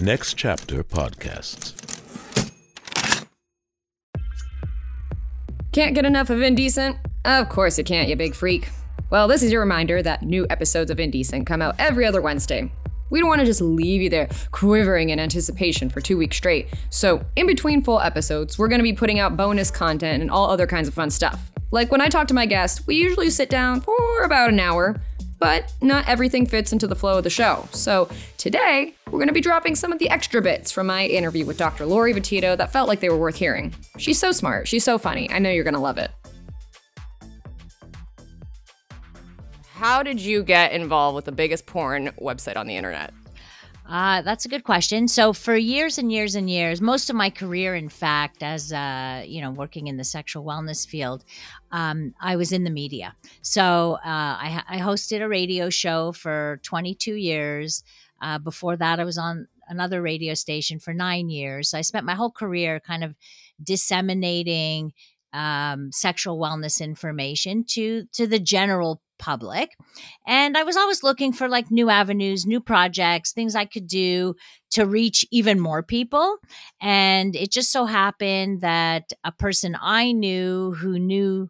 Next Chapter Podcasts. Can't get enough of Indecent? Of course you can't, you big freak. Well, this is your reminder that new episodes of Indecent come out every other Wednesday. We don't want to just leave you there quivering in anticipation for two weeks straight. So, in between full episodes, we're going to be putting out bonus content and all other kinds of fun stuff. Like when I talk to my guests, we usually sit down for about an hour, but not everything fits into the flow of the show. So, today, we're going to be dropping some of the extra bits from my interview with Dr. Laurie Betito that felt like they were worth hearing. She's so smart, she's so funny. I know you're going to love it. How did you get involved with the biggest porn website on the internet? Uh, that's a good question. So for years and years and years, most of my career, in fact, as uh, you know, working in the sexual wellness field, um, I was in the media. So uh, I, I, hosted a radio show for 22 years. Uh, before that, I was on another radio station for nine years. So I spent my whole career kind of disseminating um, sexual wellness information to to the general public and i was always looking for like new avenues new projects things i could do to reach even more people and it just so happened that a person i knew who knew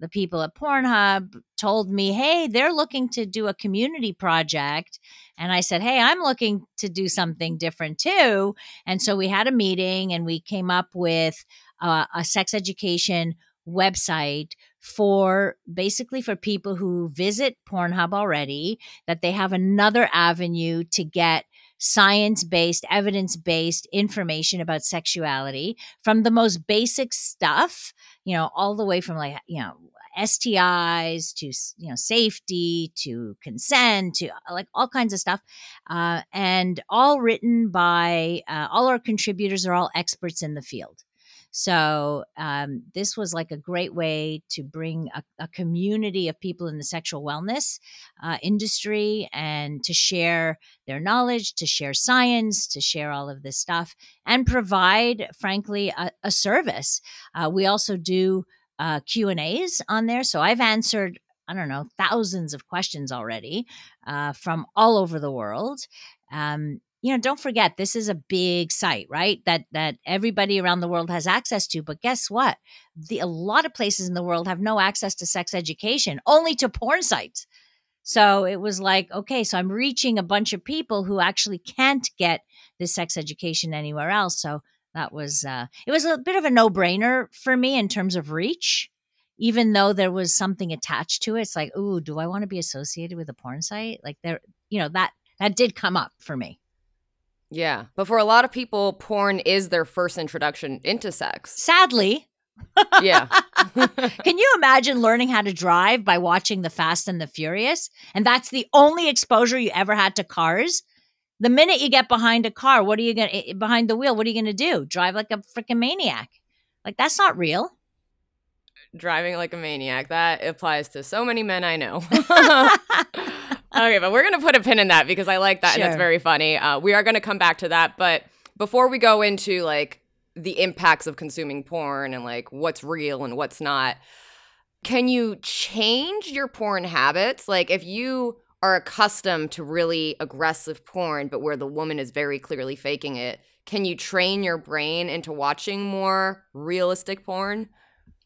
the people at pornhub told me hey they're looking to do a community project and i said hey i'm looking to do something different too and so we had a meeting and we came up with uh, a sex education website for basically for people who visit Pornhub already, that they have another avenue to get science based, evidence based information about sexuality from the most basic stuff, you know, all the way from like, you know, STIs to you know safety to consent to uh, like all kinds of stuff, uh, and all written by uh, all our contributors are all experts in the field. So um, this was like a great way to bring a, a community of people in the sexual wellness uh, industry and to share their knowledge, to share science, to share all of this stuff, and provide, frankly, a, a service. Uh, we also do uh, Q and A's on there, so I've answered I don't know, thousands of questions already uh, from all over the world. Um, you know don't forget this is a big site right that that everybody around the world has access to but guess what? The a lot of places in the world have no access to sex education only to porn sites. So it was like okay so i'm reaching a bunch of people who actually can't get this sex education anywhere else. So that was uh it was a bit of a no-brainer for me in terms of reach even though there was something attached to it. It's like ooh do i want to be associated with a porn site? Like there you know that that did come up for me yeah. But for a lot of people, porn is their first introduction into sex. Sadly. yeah. Can you imagine learning how to drive by watching The Fast and the Furious? And that's the only exposure you ever had to cars? The minute you get behind a car, what are you going to, eh, behind the wheel, what are you going to do? Drive like a freaking maniac. Like, that's not real. Driving like a maniac. That applies to so many men I know okay, but we're gonna put a pin in that because I like that sure. and it's very funny. Uh, we are gonna come back to that, but before we go into like the impacts of consuming porn and like what's real and what's not, can you change your porn habits? Like if you are accustomed to really aggressive porn, but where the woman is very clearly faking it, can you train your brain into watching more realistic porn?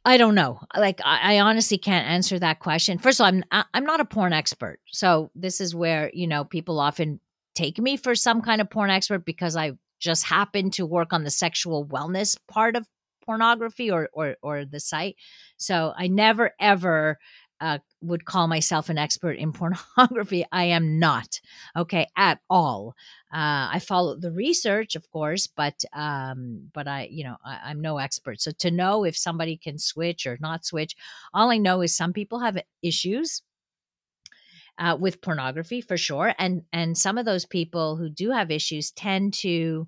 I don't know. Like I, I, honestly can't answer that question. First of all, I'm I'm not a porn expert, so this is where you know people often take me for some kind of porn expert because I just happen to work on the sexual wellness part of pornography or or or the site. So I never ever uh, would call myself an expert in pornography. I am not, okay, at all. Uh, I follow the research, of course, but um, but I, you know, I, I'm no expert. So to know if somebody can switch or not switch, all I know is some people have issues uh, with pornography for sure, and and some of those people who do have issues tend to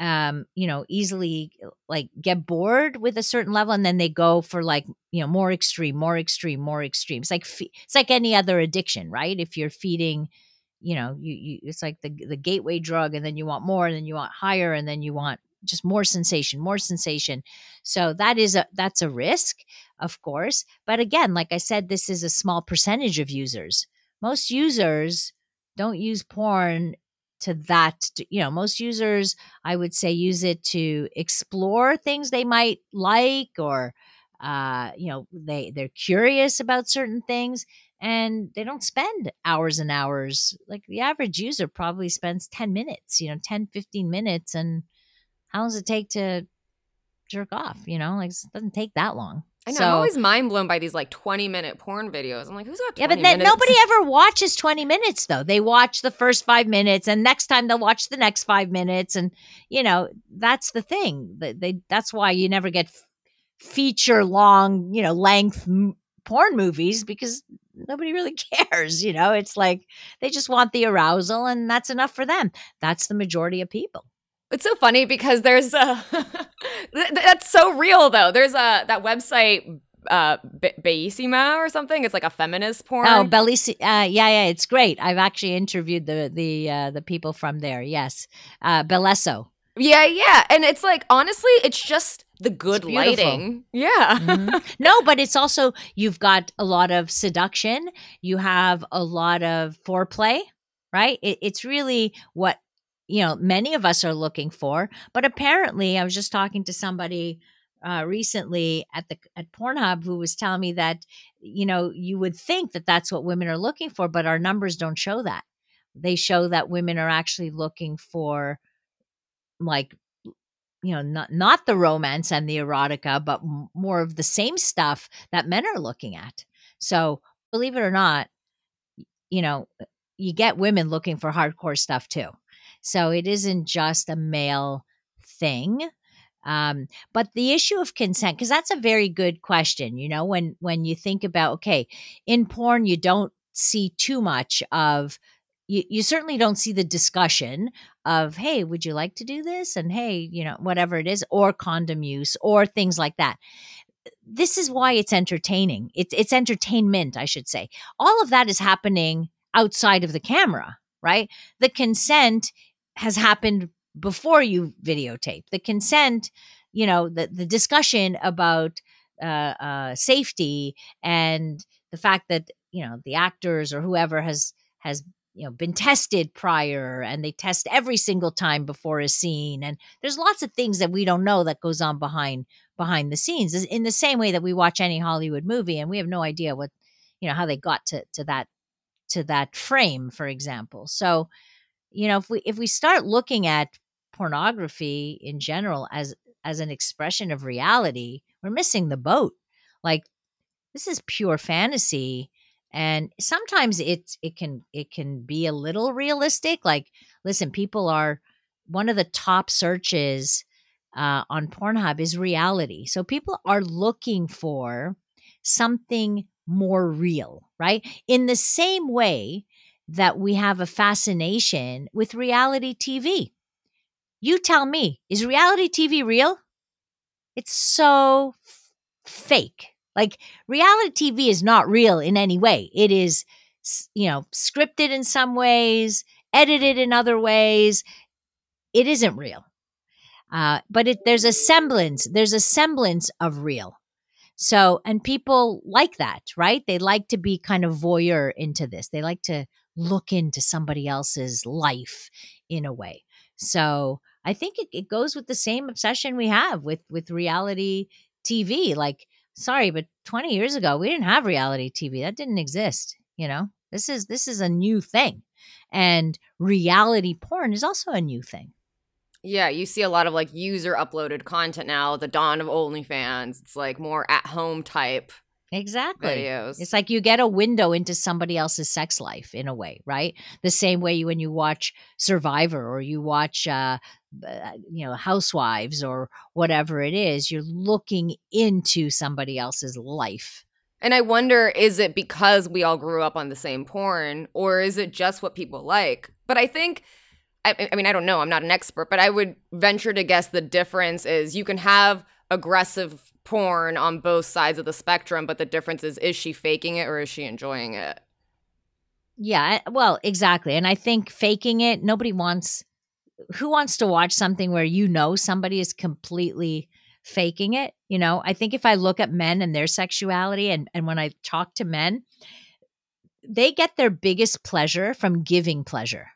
um, you know, easily like get bored with a certain level and then they go for like, you know, more extreme, more extreme, more extreme. It's like it's like any other addiction, right? If you're feeding, you know, you, you it's like the the gateway drug and then you want more and then you want higher and then you want just more sensation, more sensation. So that is a that's a risk, of course. But again, like I said, this is a small percentage of users. Most users don't use porn to that you know most users i would say use it to explore things they might like or uh, you know they they're curious about certain things and they don't spend hours and hours. Like the average user probably spends 10 minutes you know 10 15 minutes and how long does it take to jerk off you know? Like it doesn't take that long I know. So- I'm always mind blown by these like 20 minute porn videos. I'm like, who's got 20 yeah but then minutes? nobody ever watches 20 minutes though they watch the first five minutes and next time they'll watch the next five minutes and you know that's the thing they, they that's why you never get f- feature long you know length m- porn movies because nobody really cares you know it's like they just want the arousal and that's enough for them that's the majority of people It's so funny because there's a that's so real though. There's a that website uh Be- Bellissima or something. It's like a feminist porn. oh Bellissima, uh, yeah yeah it's great i've actually interviewed the the uh, the people from there yes uh Bellesa yeah, yeah. And it's like honestly, it's just the good lighting. Yeah. Mhm. no, but it's also you've got a lot of seduction. You have a lot of foreplay, right? It, it's really what you know many of us are looking for. But apparently, I was just talking to somebody uh, recently at the at Pornhub who was telling me that you know you would think that that's what women are looking for, but our numbers don't show that. They show that women are actually looking for like you know not not the romance and the erotica but m- more of the same stuff that men are looking at so believe it or not you know you get women looking for hardcore stuff too so it isn't just a male thing um, but the issue of consent because that's a very good question you know when when you think about okay in porn you don't see too much of you, you certainly don't see the discussion of hey would you like to do this? and hey you know whatever it is or condom use or things like that. This is why it's entertaining. It's it's entertainment i should say. All of that is happening outside of the camera right? The consent has happened before you videotape the consent you know the the discussion about uh, uh safety and the fact that you know the actors or whoever has has you know been tested prior and they test every single time before a scene. And there's lots of things that we don't know that goes on behind behind the scenes. In the same way that we watch any hollywood movie and we have no idea what you know how they got to to that to that frame for example. So you know if we if we start looking at pornography in general as as an expression of reality we're missing the boat. Like this is pure fantasy and sometimes it's it can it can be a little realistic like listen people are one of the top searches uh, on pornhub is reality. So people are looking for something more real right? In the same way that we have a fascination with reality tv you tell me is reality tv real it's so f- fake like reality TV is not real in any way. It is, you know, scripted in some ways, edited in other ways. It isn't real. Uh, but it, there's a semblance, there's a semblance of real. So, and people like that, right? They like to be kind of voyeur into this. They like to look into somebody else's life in a way. So, I think it, it goes with the same obsession we have with with reality TV. Like, sorry, but 20 years ago we didn't have reality TV. That didn't exist, you know? This is this is a new thing. And reality porn is also a new thing. Yeah, you see a lot of like user uploaded content now, the dawn of OnlyFans. It's like more at home type Exactly. videos. It's like you get a window into somebody else's sex life in a way, right? The same way you, when you watch Survivor or you watch, uh, uh, you know, Housewives or whatever it is, you're looking into somebody else's life. And I wonder is it because we all grew up on the same porn or is it just what people like? But I think I, I mean I don't know, I'm not an expert, but I would venture to guess the difference is you can have aggressive porn on both sides of the spectrum, but the difference is is she faking it or is she enjoying it? Yeah, well, exactly. And I think faking it, nobody wants who wants to watch something where you know somebody is completely faking it? You know, I think if I look at men and their sexuality and and when I talk to men, they get their biggest pleasure from giving pleasure.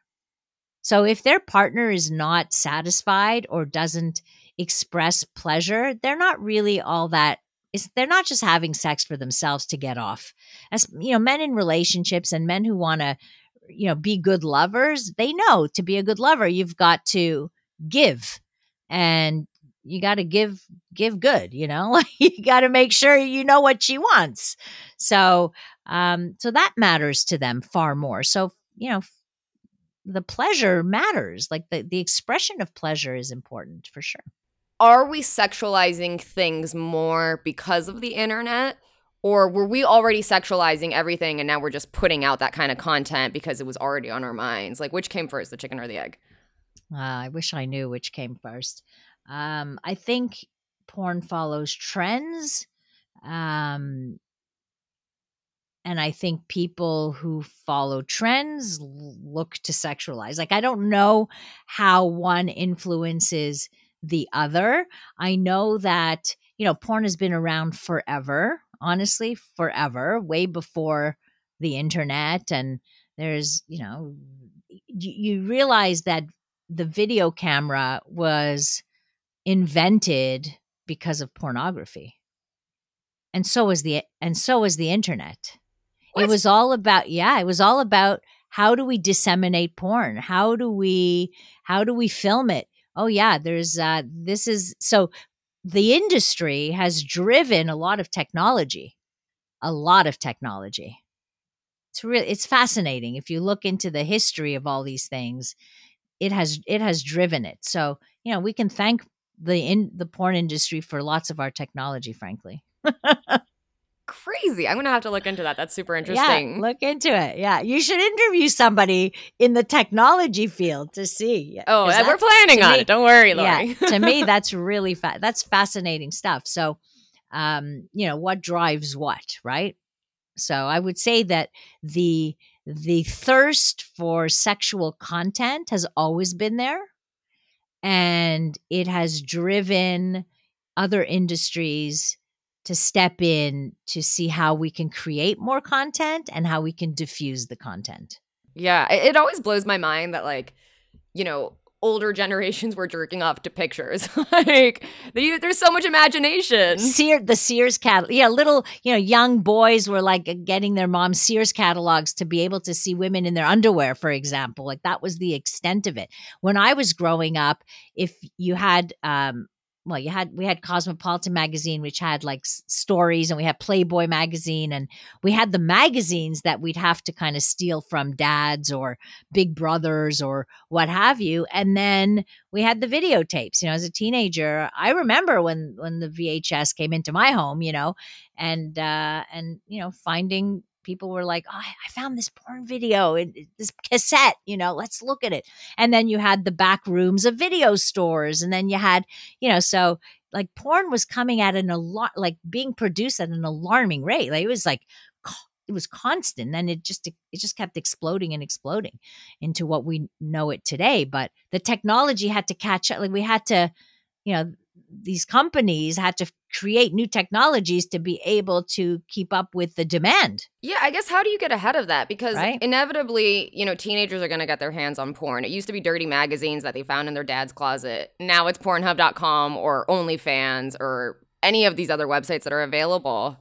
So if their partner is not satisfied or doesn't express pleasure, they're not really all that is they're not just having sex for themselves to get off. As you know, men in relationships and men who want to you know be good lovers, they know to be a good lover you've got to give and you got to give give good you know? You got to make sure you know what she wants. So um so that matters to them far more. So you know the pleasure matters like the the expression of pleasure is important for sure are we sexualizing things more because of the internet or were we already sexualizing everything and now we're just putting out that kind of content because it was already on our minds like which came first the chicken or the egg uh, i wish i knew which came first um, I think porn follows trends. Um, and I think people who follow trends look to sexualize. Like, I don't know how one influences the other. I know that, you know, porn has been around forever, honestly, forever, way before the internet. And there's, you know, you, you realize that the video camera was invented because of pornography. And so was the and so was the internet. What? It was all about yeah, it was all about how do we disseminate porn? How do we how do we film it? Oh yeah, there's uh this is so the industry has driven a lot of technology. A lot of technology. It's really it's fascinating if you look into the history of all these things. It has it has driven it. So, you know, we can thank the in the porn industry for lots of our technology, frankly. Crazy. I'm gonna have to look into that. That's super interesting. Yeah, look into it. Yeah. You should interview somebody in the technology field to see. Oh, we're planning on me, it. Don't worry, Laurie. Yeah, to me, that's really fa- that's fascinating stuff. So um, you know, what drives what, right? So I would say that the the thirst for sexual content has always been there and it has driven other industries to step in to see how we can create more content and how we can diffuse the content. Yeah, it always blows my mind that like, you know, older generations were jerking off to pictures. like they, there's so much imagination. Sear the Sears catalog. Yeah, little you know young boys were like getting their mom's Sears catalogs to be able to see women in their underwear, for example. Like that was the extent of it. When I was growing up, if you had um, well you had we had cosmopolitan magazine which had like s- stories and we had playboy magazine and we had the magazines that we'd have to kind of steal from dads or big brothers or what have you and then we had the videotapes. You know as a teenager i remember when when the vhs came into my home you know and uh and you know finding people were like, oh, I found this porn video, and this cassette, you know, let's look at it. And then you had the back rooms of video stores. And then you had, you know, so like porn was coming at an alarm, like being produced at an alarming rate. Like it was like, it was constant and it just it just kept exploding and exploding into what we know it today but the technology had to catch up like we had to you know these companies had to create new technologies to be able to keep up with the demand. Yeah, I guess how do you get ahead of that? Because right? inevitably, you know, teenagers are going to get their hands on porn. It used to be dirty magazines that they found in their dad's closet. Now it's pornhub.com or OnlyFans or any of these other websites that are available.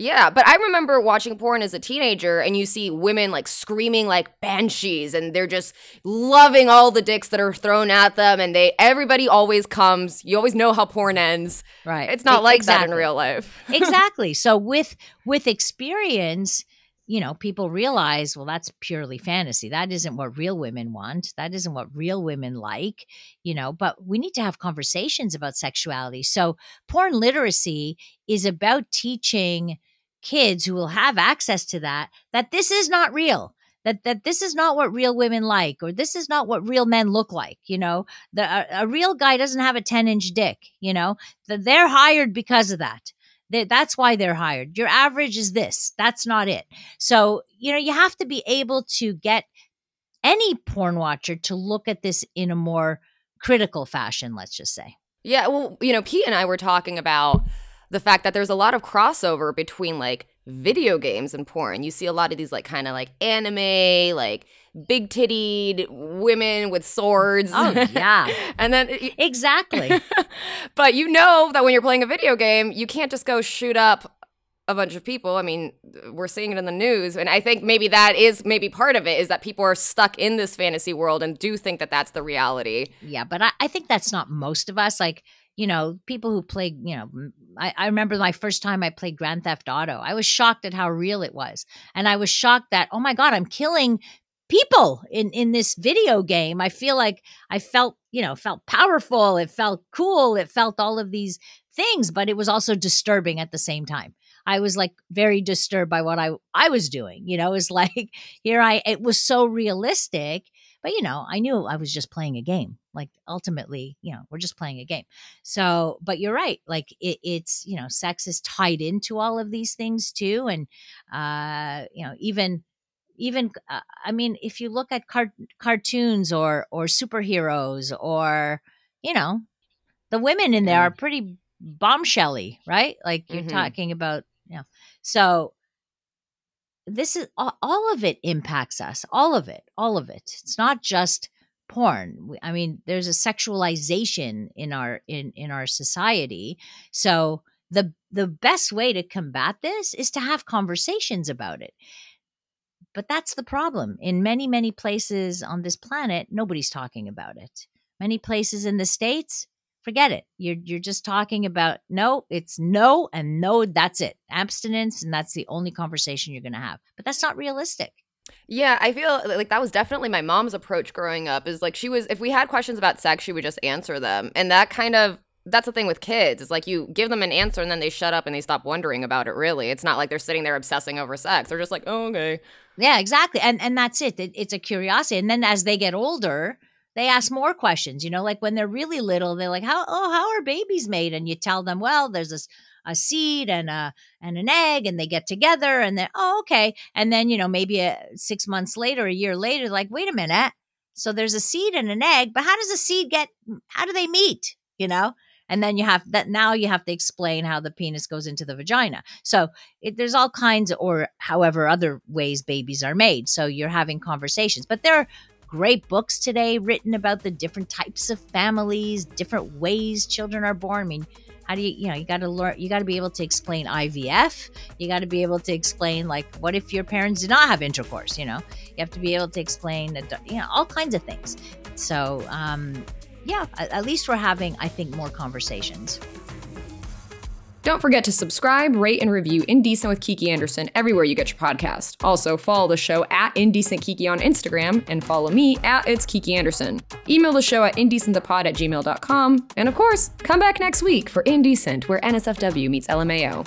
Yeah, but I remember watching porn as a teenager and you see women like screaming like banshees and they're just loving all the dicks that are thrown at them and they everybody always comes. You always know how porn ends. Right. It's not like exactly. that in real life. exactly. So with with experience, you know, people realize, well, that's purely fantasy. That isn't what real women want. That isn't what real women like, you know, but we need to have conversations about sexuality. So, porn literacy is about teaching kids who will have access to that that this is not real that that this is not what real women like or this is not what real men look like you know? The, a, a real guy doesn't have a 10 inch dick you know? The, they're hired because of that. They, that's why they're hired. Your average is this. That's not it. So you know you have to be able to get any porn watcher to look at this in a more critical fashion let's just say. Yeah well you know pete and i were talking about the fact that there's a lot of crossover between like video games and porn. You see a lot of these like kind of like anime, like big tittied women with swords. Oh yeah. and then exactly. but you know that when you're playing a video game, you can't just go shoot up a bunch of people. I mean, we're seeing it in the news, and I think maybe that is maybe part of it is that people are stuck in this fantasy world and do think that that's the reality. Yeah, but I, I think that's not most of us. Like you know, people who play, you know, I, I, remember my first time I played Grand Theft Auto. I was shocked at how real it was. And I was shocked that, oh my God, I'm killing people in in this video game i feel like i felt you know felt powerful it felt cool it felt all of these things but it was also disturbing at the same time i was like very disturbed by what i i was doing you know it was like here i it was so realistic but you know i knew i was just playing a game like ultimately you know we're just playing a game. So but you're right like it, it's you know sex is tied into all of these things too and uh you know even even uh, i mean if you look at car- cartoons or or superheroes or you know the women in there are pretty bombshelly right? Like you're mm-hmm. talking about you know so this is all of it impacts us all of it all of it it's not just porn i mean there's a sexualization in our in in our society so the the best way to combat this is to have conversations about it but that's the problem. In many, many places on this planet, nobody's talking about it. Many places in the States, forget it. You're you're just talking about no, it's no and no, that's it. Abstinence, and that's the only conversation you're gonna have. But that's not realistic. Yeah, I feel uh, like that was definitely my mom's approach growing up is like she was if we had questions about sex, she would just answer them. And that kind of that's the thing with kids. It's like you give them an answer and then they shut up and they stop wondering about it really. It's not like they're sitting there obsessing over sex. They're just like, "Oh, okay." Yeah, exactly. And and that's it. it. It's a curiosity. And then as they get older, they ask more questions. You know, like when they're really little, they're like, "How oh, how are babies made?" And you tell them, "Well, there's this a seed and a and an egg and they get together and then oh okay. And then you know maybe a, 6 months later a year later like wait a minute. So there's a seed and an egg but how does a seed get how do they meet? You know? And then you have that now you have to explain how the penis goes into the vagina. So it, there's all kinds or however other ways babies are made. So you're having conversations but there great books today written about the different types of families different ways children are born. I mean how do you you know you got to learn you got to be able to explain ivf you got to be able to explain like what if your parents did not have intercourse you know? You have to be able to explain you know all kinds of things. So um yeah, at least we're having, I think, more conversations. Don't forget to subscribe, rate, and review Indecent with Kiki Andersen everywhere you get your podcast. Also, follow the show at Indecent Kiki on Instagram and follow me at It's Kiki Andersen. Email the show at indecentthepod at gmail.com. And of course, come back next week for Indecent, where NSFW meets LMAO.